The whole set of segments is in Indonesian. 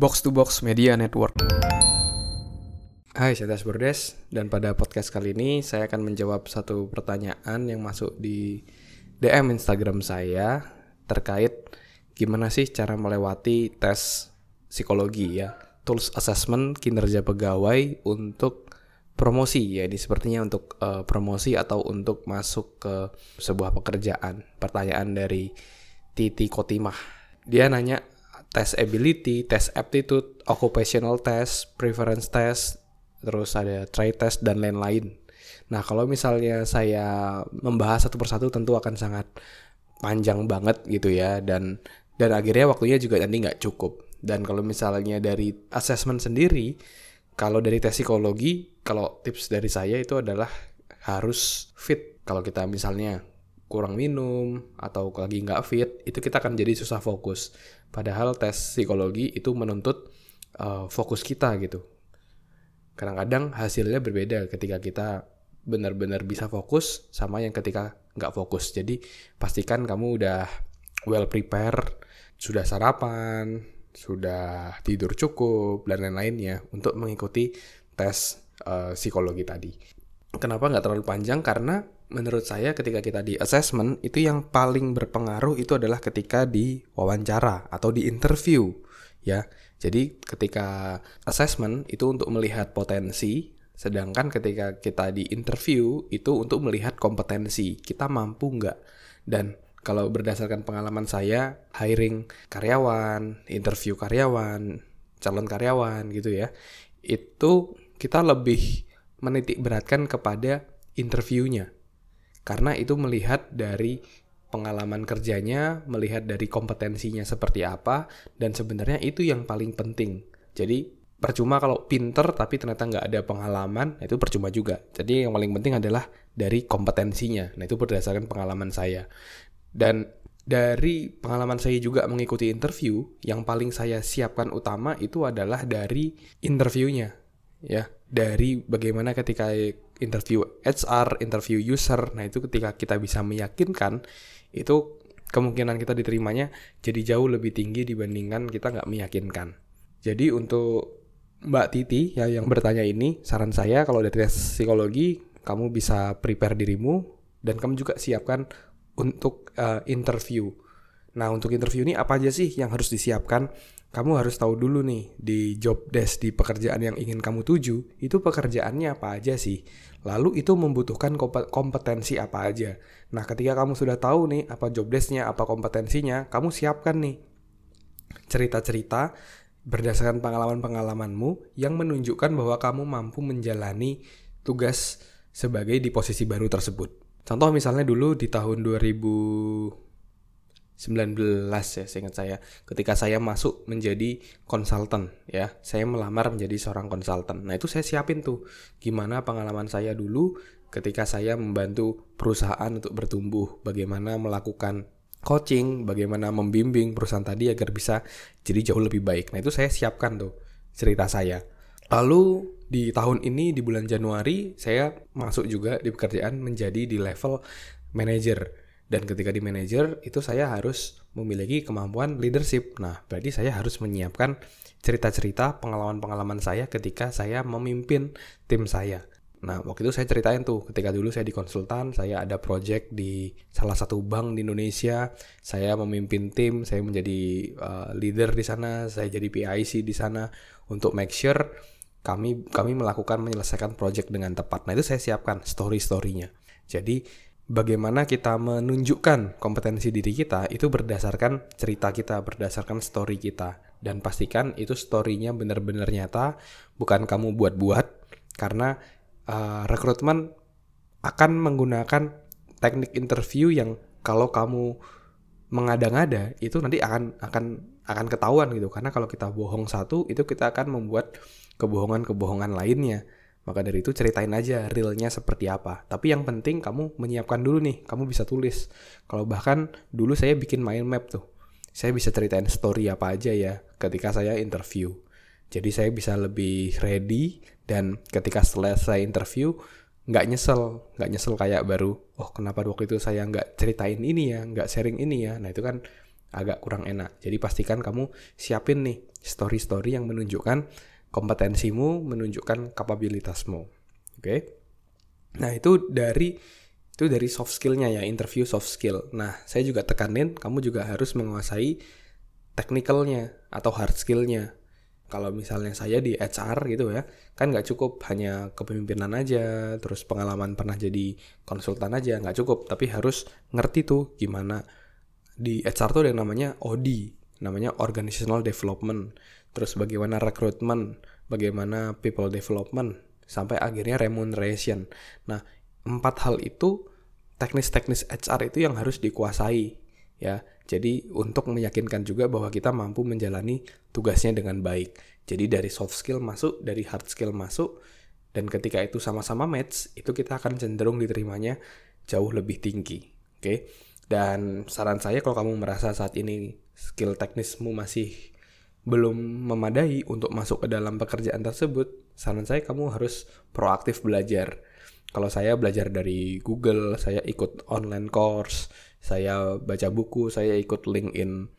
Box to Box Media Network. Hai, saya Das Bordes dan pada podcast kali ini saya akan menjawab satu pertanyaan yang masuk di DM Instagram saya terkait gimana sih cara melewati tes psikologi ya, tools assessment kinerja pegawai untuk promosi ya ini sepertinya untuk uh, promosi atau untuk masuk ke sebuah pekerjaan. Pertanyaan dari Titi Kotimah. Dia nanya tes ability, tes aptitude, occupational test, preference test, terus ada try test dan lain-lain. Nah, kalau misalnya saya membahas satu persatu tentu akan sangat panjang banget gitu ya dan dan akhirnya waktunya juga nanti nggak cukup. Dan kalau misalnya dari assessment sendiri, kalau dari tes psikologi, kalau tips dari saya itu adalah harus fit. Kalau kita misalnya kurang minum atau lagi nggak fit itu kita akan jadi susah fokus padahal tes psikologi itu menuntut uh, fokus kita gitu. Kadang-kadang hasilnya berbeda ketika kita benar-benar bisa fokus sama yang ketika nggak fokus. Jadi pastikan kamu udah well prepare sudah sarapan sudah tidur cukup dan lain-lainnya untuk mengikuti tes uh, psikologi tadi. Kenapa nggak terlalu panjang? Karena menurut saya ketika kita di assessment itu yang paling berpengaruh itu adalah ketika di wawancara atau di interview ya. Jadi ketika assessment itu untuk melihat potensi sedangkan ketika kita di interview itu untuk melihat kompetensi kita mampu nggak dan kalau berdasarkan pengalaman saya hiring karyawan, interview karyawan, calon karyawan gitu ya, itu kita lebih menitik beratkan kepada interviewnya karena itu melihat dari pengalaman kerjanya, melihat dari kompetensinya seperti apa, dan sebenarnya itu yang paling penting. Jadi percuma kalau pinter tapi ternyata nggak ada pengalaman, nah itu percuma juga. Jadi yang paling penting adalah dari kompetensinya. Nah itu berdasarkan pengalaman saya. Dan dari pengalaman saya juga mengikuti interview, yang paling saya siapkan utama itu adalah dari interviewnya, ya, dari bagaimana ketika interview HR, interview user. Nah, itu ketika kita bisa meyakinkan, itu kemungkinan kita diterimanya jadi jauh lebih tinggi dibandingkan kita nggak meyakinkan. Jadi untuk Mbak Titi ya yang bertanya ini, saran saya kalau dari psikologi, kamu bisa prepare dirimu dan kamu juga siapkan untuk uh, interview. Nah, untuk interview ini apa aja sih yang harus disiapkan? Kamu harus tahu dulu nih di job desk di pekerjaan yang ingin kamu tuju itu pekerjaannya apa aja sih? Lalu itu membutuhkan kompetensi apa aja? Nah ketika kamu sudah tahu nih apa job desknya apa kompetensinya kamu siapkan nih cerita-cerita berdasarkan pengalaman-pengalamanmu yang menunjukkan bahwa kamu mampu menjalani tugas sebagai di posisi baru tersebut. Contoh misalnya dulu di tahun 2000 19 ya seingat saya. Ketika saya masuk menjadi konsultan ya. Saya melamar menjadi seorang konsultan. Nah itu saya siapin tuh. Gimana pengalaman saya dulu ketika saya membantu perusahaan untuk bertumbuh. Bagaimana melakukan coaching bagaimana membimbing perusahaan tadi agar bisa jadi jauh lebih baik. Nah itu saya siapkan tuh cerita saya. Lalu di tahun ini di bulan Januari saya masuk juga di pekerjaan menjadi di level manager dan ketika di manajer itu saya harus memiliki kemampuan leadership. Nah, berarti saya harus menyiapkan cerita-cerita pengalaman-pengalaman saya ketika saya memimpin tim saya. Nah, waktu itu saya ceritain tuh, ketika dulu saya di konsultan, saya ada project di salah satu bank di Indonesia, saya memimpin tim, saya menjadi uh, leader di sana, saya jadi PIC di sana untuk make sure kami kami melakukan menyelesaikan project dengan tepat. Nah, itu saya siapkan story-storynya. Jadi bagaimana kita menunjukkan kompetensi diri kita itu berdasarkan cerita kita, berdasarkan story kita. Dan pastikan itu story-nya benar-benar nyata, bukan kamu buat-buat. Karena uh, rekrutmen akan menggunakan teknik interview yang kalau kamu mengada-ngada itu nanti akan akan akan ketahuan gitu karena kalau kita bohong satu itu kita akan membuat kebohongan-kebohongan lainnya maka dari itu ceritain aja realnya seperti apa. Tapi yang penting kamu menyiapkan dulu nih, kamu bisa tulis. Kalau bahkan dulu saya bikin mind map tuh. Saya bisa ceritain story apa aja ya ketika saya interview. Jadi saya bisa lebih ready dan ketika selesai interview nggak nyesel, nggak nyesel kayak baru, oh kenapa waktu itu saya nggak ceritain ini ya, nggak sharing ini ya. Nah itu kan agak kurang enak. Jadi pastikan kamu siapin nih story-story yang menunjukkan kompetensimu, menunjukkan kapabilitasmu. Oke. Okay? Nah, itu dari itu dari soft skillnya ya, interview soft skill. Nah, saya juga tekanin kamu juga harus menguasai technicalnya atau hard skillnya. Kalau misalnya saya di HR gitu ya, kan nggak cukup hanya kepemimpinan aja, terus pengalaman pernah jadi konsultan aja, nggak cukup. Tapi harus ngerti tuh gimana di HR tuh ada yang namanya OD, namanya Organizational Development. Terus bagaimana rekrutmen, bagaimana people development, sampai akhirnya remuneration. Nah, empat hal itu teknis-teknis HR itu yang harus dikuasai ya. Jadi untuk meyakinkan juga bahwa kita mampu menjalani tugasnya dengan baik. Jadi dari soft skill masuk, dari hard skill masuk dan ketika itu sama-sama match, itu kita akan cenderung diterimanya jauh lebih tinggi. Oke. Okay? Dan saran saya kalau kamu merasa saat ini skill teknismu masih belum memadai untuk masuk ke dalam pekerjaan tersebut, saran saya kamu harus proaktif belajar. Kalau saya belajar dari Google, saya ikut online course, saya baca buku, saya ikut LinkedIn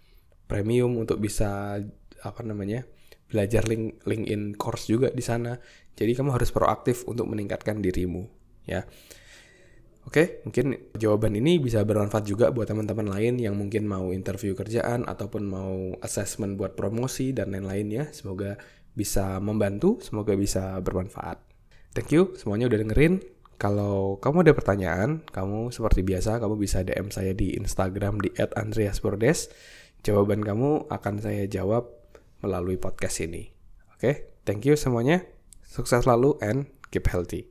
Premium untuk bisa apa namanya? belajar link LinkedIn course juga di sana. Jadi kamu harus proaktif untuk meningkatkan dirimu, ya. Oke, mungkin jawaban ini bisa bermanfaat juga buat teman-teman lain yang mungkin mau interview kerjaan ataupun mau assessment buat promosi dan lain-lain ya. Semoga bisa membantu, semoga bisa bermanfaat. Thank you semuanya udah dengerin. Kalau kamu ada pertanyaan, kamu seperti biasa kamu bisa DM saya di Instagram di @andreasbordes. Jawaban kamu akan saya jawab melalui podcast ini. Oke, thank you semuanya. Sukses selalu and keep healthy.